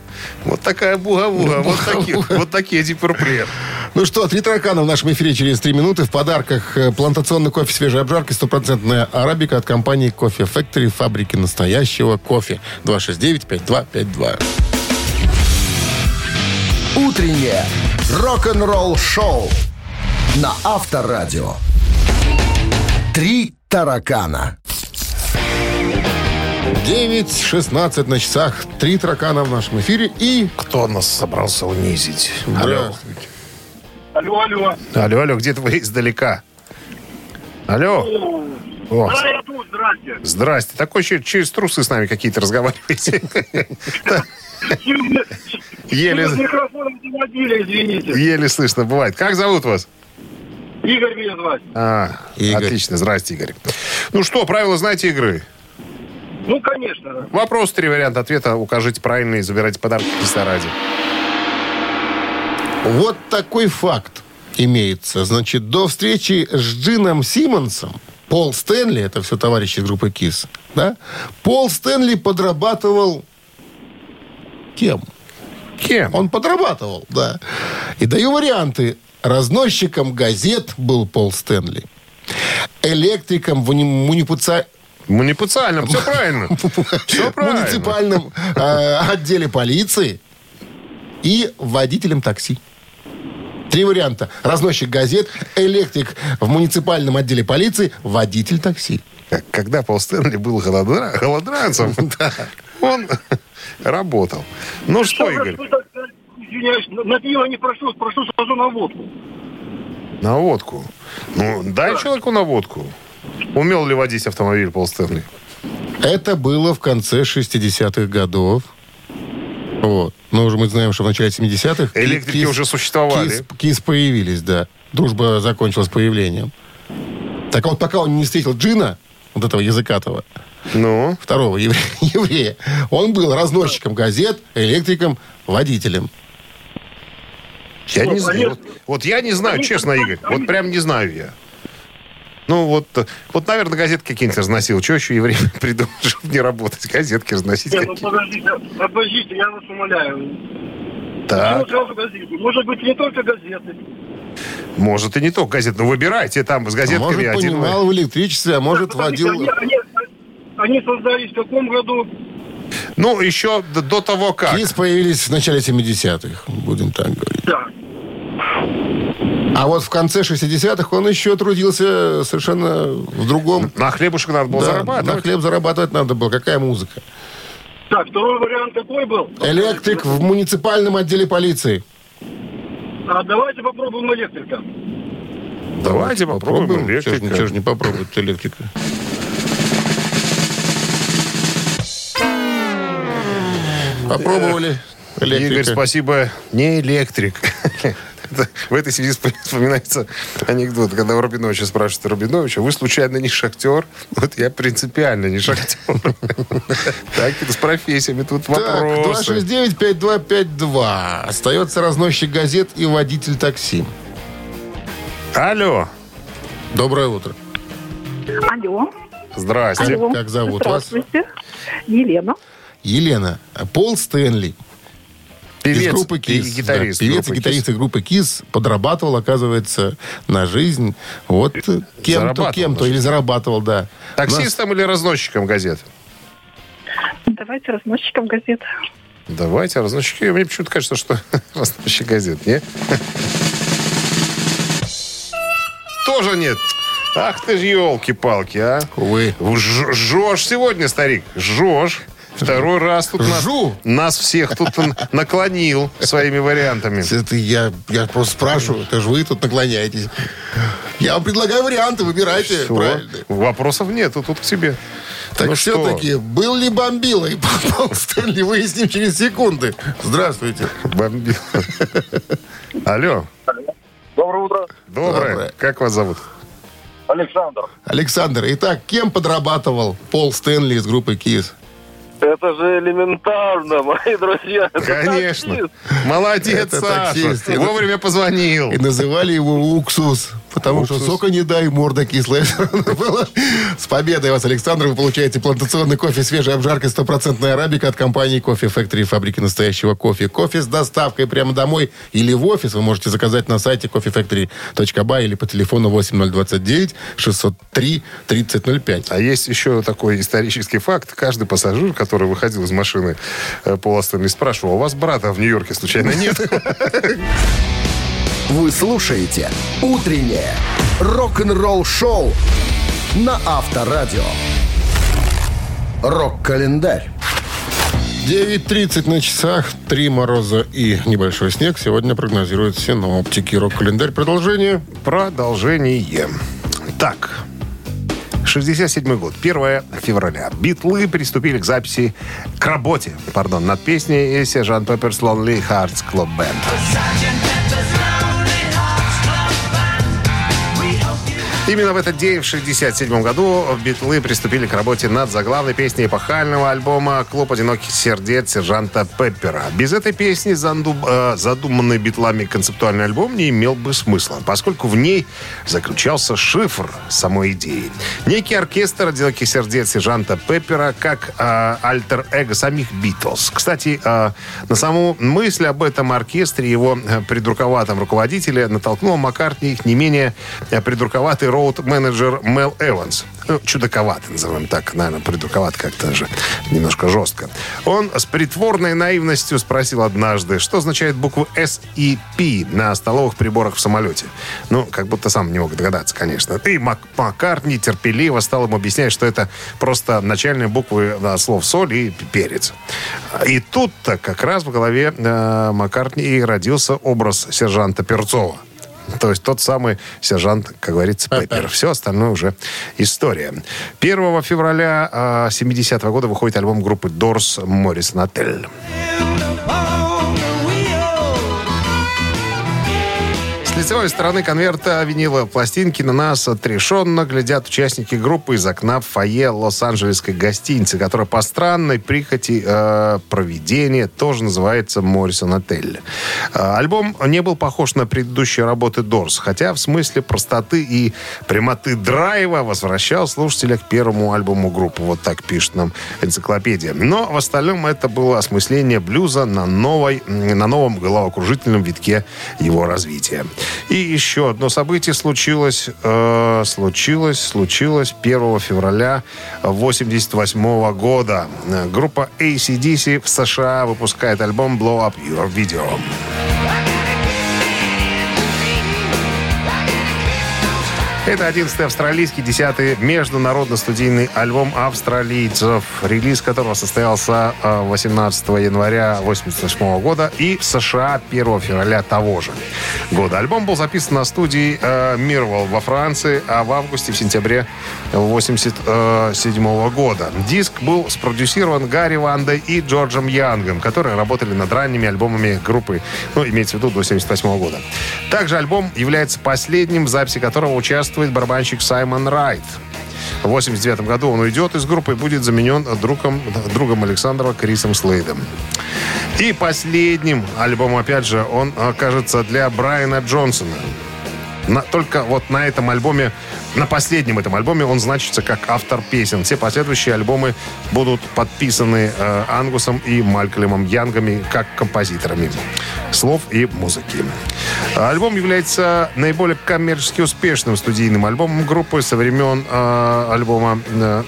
Вот такая буга-буга. Вот такие, вот такие дипурпред. Ну что, три таракана в нашем эфире через три минуты. В подарках э, плантационный кофе свежей обжарки, стопроцентная арабика от компании Кофе Factory, фабрики настоящего кофе. 269-5252. Утреннее рок-н-ролл шоу на Авторадио. Три таракана. 9.16 на часах. Три таракана в нашем эфире. И... Кто нас собрался унизить? Алло. Здравствуйте. Алло, алло. Алло, алло, где-то вы издалека. Алло. О, Да, я тут, здрасте. здрасте. Такой че- через трусы с нами какие-то разговариваете. Еле, еле слышно бывает. Как зовут вас? Игорь меня звать. А, Игорь. отлично. Здрасте, Игорь. Ну что, правила знаете игры? Ну, конечно. Вопрос, три варианта ответа. Укажите правильный и забирайте подарки в Кисараде. Вот такой факт имеется. Значит, до встречи с Джином Симмонсом Пол Стэнли, это все товарищи группы КИС, да? Пол Стэнли подрабатывал кем? Кем? Он подрабатывал, да. И даю варианты. Разносчиком газет был Пол Стэнли. Электриком в уни- мунипуца- Муниципальным. Все правильно. Все правильно. муниципальном э, отделе полиции и водителем такси. Три варианта. Разносчик газет, электрик в муниципальном отделе полиции, водитель такси. Когда Пол Стэнли был голодра- голодранцем, он работал. Ну что, Игорь, Извиняюсь, на- на пиво не прошу, прошу сразу на водку. на водку. Ну, дай человеку на водку. Умел ли водить автомобиль Пол Стэнли? Это было в конце 60-х годов. Вот. Но уже мы знаем, что в начале 70-х... ки- Электрики кис- уже существовали. Кис, кис появились, да. Дружба закончилась появлением. Так вот, пока он не встретил Джина, вот этого языкатого, Ну, второго евре- еврея. Он был разносчиком газет, электриком, водителем. я не Ну, знаю. Вот, вот я не знаю, честно, Игорь. Вот прям не знаю я. Ну, вот, вот, наверное, газетки какие-нибудь разносил. Чего еще еврей придумал, чтобы не работать? Газетки разносить Не, ну подождите, подождите, я вас умоляю. Так, газеты? Может быть, не только газеты. может, и не только газет. Но выбирайте там с газетками может, один. понимал в электричестве, а может, Подождите, водил... Они, они, они создались в каком году? Ну, еще до, до того как. КИС появились в начале 70-х, будем так говорить. Да. А вот в конце 60-х он еще трудился совершенно в другом... На хлебушек надо было Да, зарабатывать. на хлеб зарабатывать надо было. Какая музыка? Так, второй вариант какой был? Электрик в муниципальном отделе полиции. А давайте попробуем электрика. Давайте попробуем Чего ж, электрика. чего ж не попробовать электрика? Попробовали электрика. Игорь, спасибо. Не электрик. Это- В этой связи вспом- вспоминается анекдот, когда у Рубиновича спрашивают Рубиновича, вы случайно не шахтер? Вот я принципиально не шахтер. Так, это с профессиями тут Так, вопросы. 269-5252. Остается разносчик газет и водитель такси. Алло, Доброе утро. Алло. здрасте. Алло. как зовут вас? Здравствуйте. Елена. Елена. Пол Стэнли. Из Певец группы и КИС. гитарист. Да, певец и гитарист из группы КИС подрабатывал, оказывается, на жизнь. Вот кем-то, кем-то. Или зарабатывал, да. Таксистом или разносчиком газет? Давайте разносчиком газет. Давайте, разносчики. Мне почему-то кажется, что разносчик газет, не? Тоже нет. Ах ты ж елки-палки, а. Увы. Жжешь сегодня, старик, жжешь. Второй раз тут нас, Жжу. нас всех тут наклонил своими вариантами. Это я, я просто спрашиваю. Это же вы тут наклоняетесь. Я вам предлагаю варианты, выбирайте. Вопросов нету тут к тебе. Так Ну что? все-таки, был ли бомбила и Пол Стэнли, выясним через секунды. Здравствуйте. Бомбил. Алло, Доброе утро, доброе. Доброе. Как вас зовут? Александр. Александр, итак, кем подрабатывал Пол Стэнли из группы КИС? Это же элементарно, мои друзья. Это Конечно. таксист. Молодец, Это Саша. таксист. Вовремя позвонил. И называли его Уксус. Потому что Уксус. сока не дай, морда кислая была. С победой вас, Александр. Вы получаете плантационный кофе свежей обжаркой стопроцентная арабика от компании Кофе Factory, фабрики настоящего кофе. Кофе с доставкой прямо домой или в офис вы можете заказать на сайте coffeefactory.by или по телефону 8029 603 3005. А есть еще такой исторический факт. Каждый пассажир, который выходил из машины э, Стэнли, спрашивал, «А у вас брата в Нью-Йорке случайно нет? Вы слушаете «Утреннее рок-н-ролл-шоу» на Авторадио. Рок-календарь. 9.30 на часах, три мороза и небольшой снег. Сегодня прогнозируют синоптики. Рок-календарь. Продолжение. Продолжение. Так, 67 год, 1 февраля. Битлы приступили к записи, к работе, пардон, над песней «Сержант Пепперс Lonely Hearts Club Band». Именно в этот день, в 1967 году, Битлы приступили к работе над заглавной песней эпохального альбома «Клуб одиноких сердец» сержанта Пеппера. Без этой песни занду- э, задуманный Битлами концептуальный альбом не имел бы смысла, поскольку в ней заключался шифр самой идеи. Некий оркестр одиноких сердец сержанта Пеппера как э, альтер-эго самих Битлз. Кстати, э, на саму мысль об этом оркестре его э, придурковатом руководителе натолкнул Маккартни их не менее э, придурковатый роуд-менеджер Мел Эванс. Ну, чудаковатый, назовем так, наверное, придурковат как-то же, немножко жестко. Он с притворной наивностью спросил однажды, что означает буквы S и P на столовых приборах в самолете. Ну, как будто сам не мог догадаться, конечно. И Мак Маккартни терпеливо стал ему объяснять, что это просто начальные буквы слов соль и перец. И тут-то как раз в голове э, Маккартни и родился образ сержанта Перцова. То есть тот самый сержант, как говорится, Пеппер. Все остальное уже история. 1 февраля 70-го года выходит альбом группы Дорс «Моррис Натель». С лицевой стороны конверта виниловой пластинки на нас отрешенно глядят участники группы из окна в фойе Лос-Анджелесской гостиницы, которая по странной прихоти э, проведения тоже называется Моррисон Отель. Э, альбом не был похож на предыдущие работы Дорс, хотя в смысле простоты и прямоты драйва возвращал слушателя к первому альбому группы. Вот так пишет нам энциклопедия. Но в остальном это было осмысление блюза на, новой, на новом головокружительном витке его развития. И еще одно событие случилось, э, случилось, случилось 1 февраля 88 года. Группа ACDC в США выпускает альбом Blow Up Your Video. Это 11-й австралийский, 10-й международно-студийный альбом австралийцев, релиз которого состоялся 18 э, января 1988 года и в США 1 февраля того же года. Альбом был записан на студии э, Мирвол во Франции, а в августе, в сентябре 1987 года. Диск был спродюсирован Гарри Вандой и Джорджем Янгом, которые работали над ранними альбомами группы, ну, имеется в виду, до 1978 года. Также альбом является последним, в записи которого участвует участвует барабанщик Саймон Райт. В 89 году он уйдет из группы и будет заменен другом, другом Александрова Крисом Слейдом. И последним альбомом, опять же, он окажется для Брайана Джонсона. На, только вот на этом альбоме, на последнем этом альбоме он значится как автор песен. Все последующие альбомы будут подписаны э, Ангусом и Малькольмом Янгами как композиторами слов и музыки. Альбом является наиболее коммерчески успешным студийным альбомом группы со времен э, альбома э,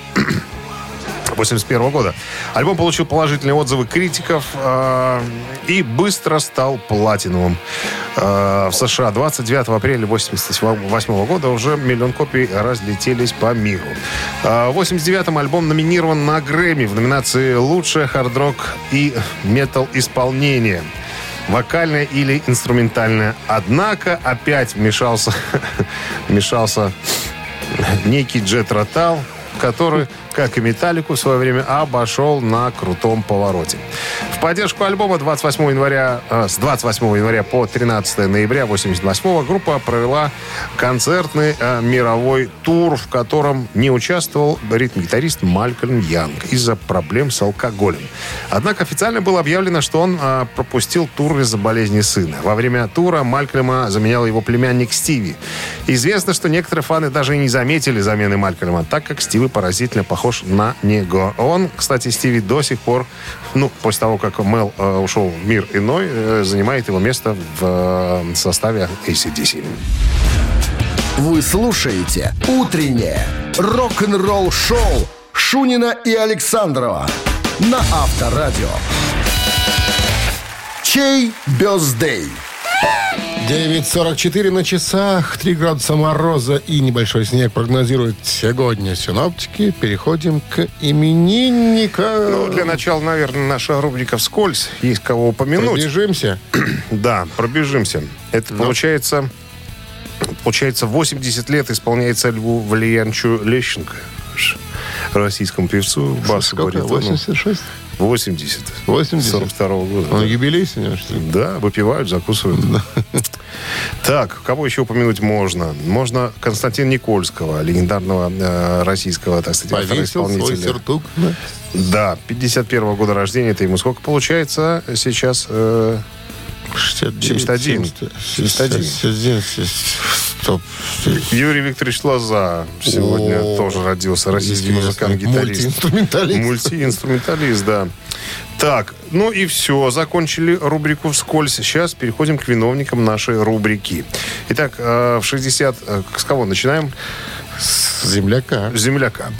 81 года. Альбом получил положительные отзывы критиков э, и быстро стал платиновым. Э, в США 29 апреля 1988 года уже миллион копий разлетелись по миру. Э, в 89-м альбом номинирован на Грэмми в номинации «Лучшее хард-рок и метал-исполнение» вокальное или инструментальное. Однако опять вмешался, вмешался некий Джет Ротал, который как и «Металлику» в свое время, обошел на крутом повороте. В поддержку альбома 28 января, э, с 28 января по 13 ноября 88 группа провела концертный э, мировой тур, в котором не участвовал ритм-гитарист Малькольм Янг из-за проблем с алкоголем. Однако официально было объявлено, что он э, пропустил тур из-за болезни сына. Во время тура Малькольма заменял его племянник Стиви. Известно, что некоторые фаны даже не заметили замены Малькольма, так как Стиви поразительно похож похож на него. Он, кстати, Стиви до сих пор, ну, после того, как Мел э, ушел в мир иной, э, занимает его место в э, составе ACDC. Вы слушаете «Утреннее рок-н-ролл-шоу» Шунина и Александрова на Авторадио. Чей бездей? 9.44 на часах, 3 градуса мороза и небольшой снег прогнозируют сегодня синоптики. Переходим к именинникам. Ну, для начала, наверное, наша рубрика «Вскользь». Есть кого упомянуть. Пробежимся? Да, пробежимся. Это Ну. получается... Получается, 80 лет исполняется Льву Валерьяновичу Лещенко, российскому певцу, басу Сколько? баритону. 86? 80. 80? 42 года. Он да. юбилей сегодня, что ли? Да, выпивают, закусывают. Так, кого еще упомянуть можно? Можно Константина Никольского, легендарного э, российского, так сказать, Повесил свой сюртук. да? Да, 51 года рождения. Это ему сколько получается сейчас? Э, 69, 71. 71. 71. Стоп. Юрий Викторович Лоза сегодня О, тоже родился. Российский известный музыкант-гитарист. Мультиинструменталист. Мультиинструменталист, да. Так, ну и все. Закончили рубрику «Вскользь». Сейчас переходим к виновникам нашей рубрики. Итак, э, в 60... э, С кого начинаем? Земляка. Земляка.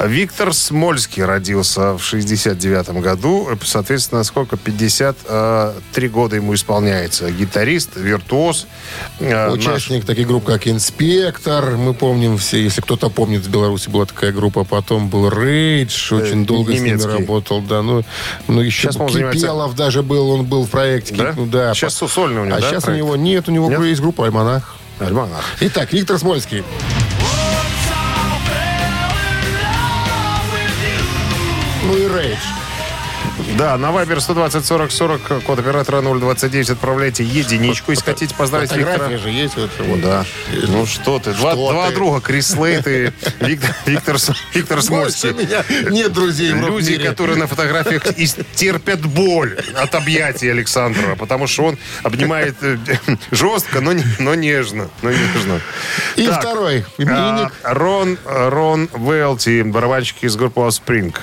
Виктор Смольский родился в 69 году. Соответственно, сколько? 53 года ему исполняется. Гитарист, виртуоз. Э, Участник таких групп, как «Инспектор». Мы помним все, если кто-то помнит, в Беларуси была такая группа. Потом был «Рейдж». Очень Э, долго с ними немецкий. работал. Да, ну, ну еще Сейчас, по-моему, занимается- Кипелов даже был. Он был в проекте. Да? Ну, да. Сейчас сольный у него, А да, сейчас у проект? него нет. У него Нет? есть группа «Альманах». Альманах. Итак, Виктор Смольский. Ну и Рейдж. Да, на Viber 120 40 40, код оператора 029, отправляйте единичку, если хотите поздравить Виктора. Фотографии же есть. Вот, вот. Да. Ну что ты, два, Что два ты? друга, Крис Лейт и Виктор, Виктор, Виктор Смольский. Нет друзей Люди, которые на фотографиях терпят боль от объятий Александрова, потому что он обнимает э, жестко, но, но нежно. Но нежно. И Так, второй а, Рон, Рон Велти, барабанщик из группы Offspring.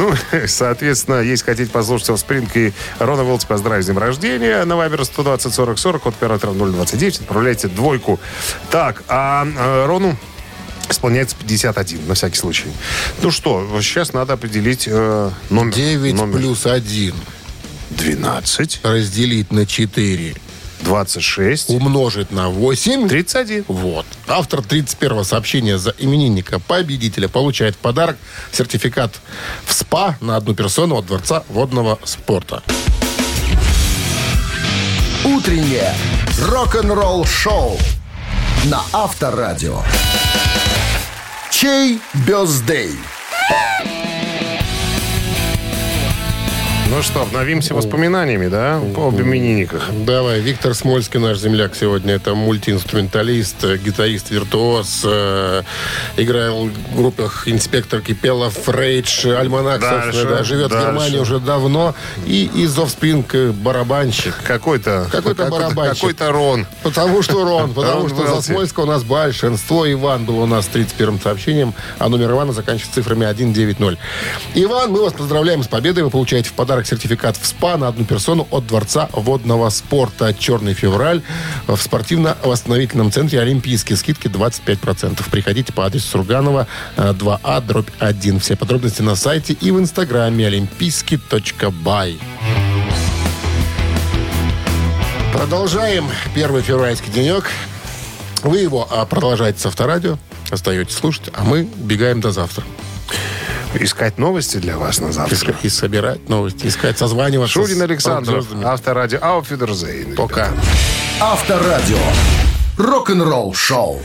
Ну, соответственно, если хотите послушать Offspring и Рона Велти поздравить с днем рождения, на Viber 120 40 40, от оператора 029, отправляйте двойку. Так, а э, Рону исполняется 51, на всякий случай. Ну что, сейчас надо определить э, номер. 9 номер. плюс 1 12, разделить на 4 26, умножить на 8. 31. Вот. Автор 31 сообщения за именинника победителя получает в подарок сертификат в СПА на одну персону от Дворца водного спорта. Утреннее рок-н-ролл-шоу на Авторадио. Чей бездей? Ну что, обновимся воспоминаниями, да, по именинниках. Давай, Виктор Смольский, наш земляк сегодня. Это мультиинструменталист, э, гитарист, виртуоз. э, играл в группах «Инспектор Кипелов», «Рейдж», «Альманах», Дальше, собственно, да. Живет в дальше. Германии уже давно. И из э, барабанщик. Какой-то... Какой-то барабанщик. Какой-то Рон. Потому что Рон, потому что за. Смольского у нас большинство. Иван был у нас 31-м сообщением, а номер Ивана заканчивается цифрами 190. Иван, мы вас поздравляем с победой. Вы получаете в подарок сертификат в СПА на одну персону от Дворца водного спорта «Черный февраль» в спортивно-восстановительном центре «Олимпийские». Скидки 25%. Приходите по адресу Сурганова, э, 2А, дробь 1. Все подробности на сайте и в инстаграме олимпийский.бай. Продолжаем первый февральский денек. Вы его а, продолжаете с авторадио, остаетесь слушать, а мы бегаем до завтра. Искать новости для вас на завтра. И собирать новости, искать, созваниваться. Шурин Александров, авторадио Ауфидерзейн. Пока. Авторадио. Рок-н-ролл-шоу.